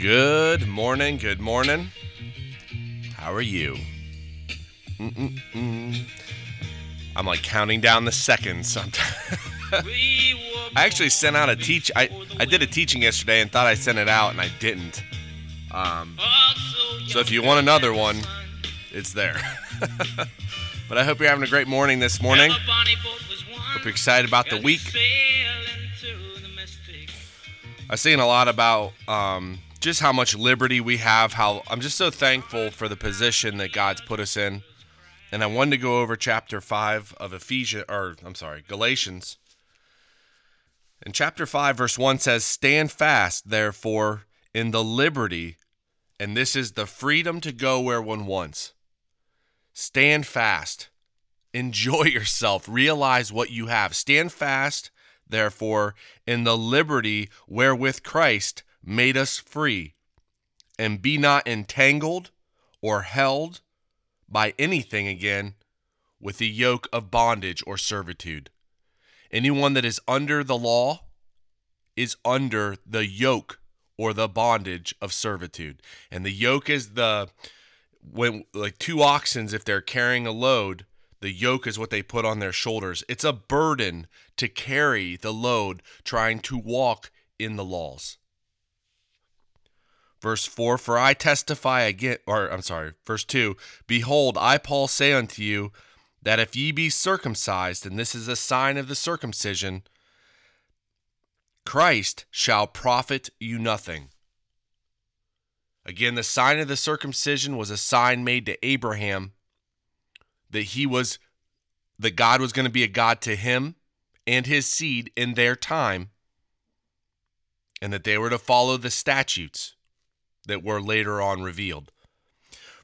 Good morning. Good morning. How are you? Mm-mm-mm. I'm like counting down the seconds sometimes. I actually sent out a teach. I, I did a teaching yesterday and thought I sent it out and I didn't. Um, so if you want another one, it's there. but I hope you're having a great morning this morning. Hope you're excited about the week. I've seen a lot about um, just how much liberty we have. How I'm just so thankful for the position that God's put us in. And I wanted to go over chapter five of Ephesians, or I'm sorry, Galatians. And chapter five, verse one says, "Stand fast, therefore, in the liberty, and this is the freedom to go where one wants. Stand fast." Enjoy yourself. Realize what you have. Stand fast, therefore, in the liberty wherewith Christ made us free, and be not entangled or held by anything again with the yoke of bondage or servitude. Anyone that is under the law is under the yoke or the bondage of servitude. And the yoke is the when like two oxens if they're carrying a load, the yoke is what they put on their shoulders. It's a burden to carry the load trying to walk in the laws. Verse 4 For I testify again, or I'm sorry, verse 2 Behold, I, Paul, say unto you that if ye be circumcised, and this is a sign of the circumcision, Christ shall profit you nothing. Again, the sign of the circumcision was a sign made to Abraham that he was, that God was going to be a God to him and his seed in their time, and that they were to follow the statutes that were later on revealed.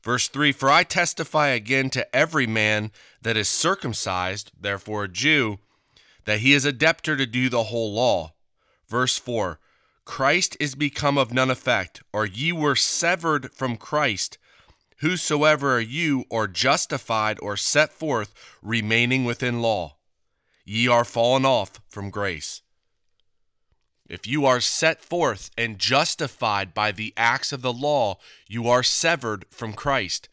Verse 3 For I testify again to every man that is circumcised, therefore a Jew, that he is a debtor to do the whole law. Verse 4 Christ is become of none effect, or ye were severed from Christ. Whosoever are you, or justified, or set forth, remaining within law, ye are fallen off from grace. If you are set forth and justified by the acts of the law, you are severed from Christ,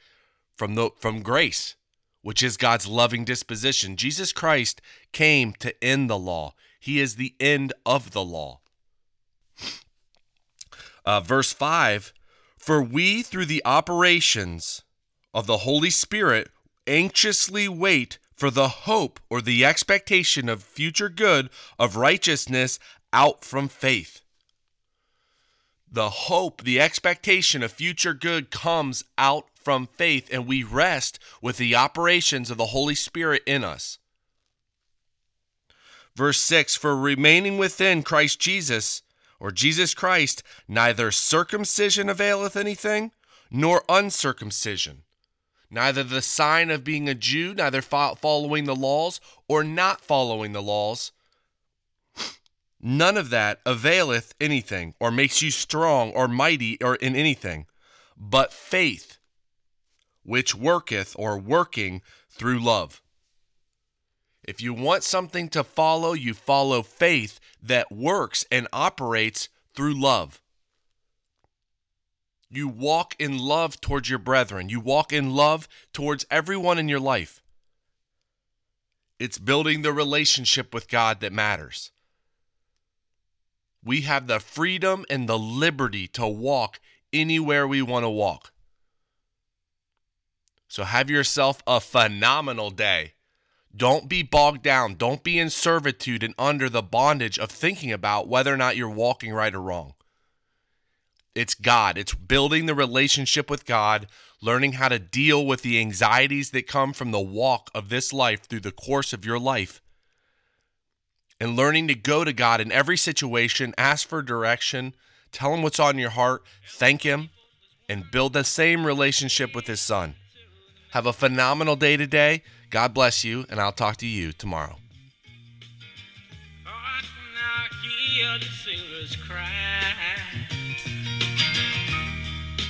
from the from grace, which is God's loving disposition. Jesus Christ came to end the law. He is the end of the law. Uh, verse 5 For we, through the operations of the Holy Spirit, anxiously wait for the hope or the expectation of future good, of righteousness out from faith. The hope, the expectation of future good comes out from faith, and we rest with the operations of the Holy Spirit in us. Verse 6 For remaining within Christ Jesus, or Jesus Christ, neither circumcision availeth anything, nor uncircumcision, neither the sign of being a Jew, neither following the laws, or not following the laws None of that availeth anything, or makes you strong or mighty or in anything, but faith, which worketh or working through love. If you want something to follow, you follow faith that works and operates through love. You walk in love towards your brethren. You walk in love towards everyone in your life. It's building the relationship with God that matters. We have the freedom and the liberty to walk anywhere we want to walk. So have yourself a phenomenal day. Don't be bogged down. Don't be in servitude and under the bondage of thinking about whether or not you're walking right or wrong. It's God. It's building the relationship with God, learning how to deal with the anxieties that come from the walk of this life through the course of your life and learning to go to God in every situation, ask for direction, tell Him what's on your heart, thank Him, and build the same relationship with His Son. Have a phenomenal day today. God bless you, and I'll talk to you tomorrow.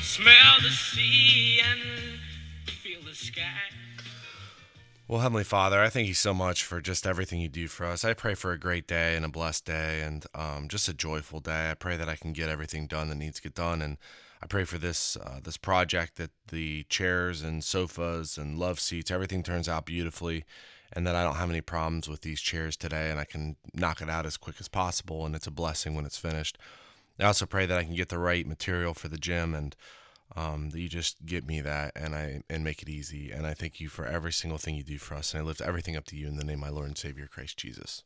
Smell the sea and feel the sky. Well, Heavenly Father, I thank you so much for just everything you do for us. I pray for a great day and a blessed day and um, just a joyful day. I pray that I can get everything done that needs to get done. And I pray for this uh, this project that the chairs and sofas and love seats, everything turns out beautifully, and that I don't have any problems with these chairs today, and I can knock it out as quick as possible. And it's a blessing when it's finished. I also pray that I can get the right material for the gym and um, that you just get me that and I and make it easy. And I thank you for every single thing you do for us. And I lift everything up to you in the name of my Lord and Savior Christ Jesus.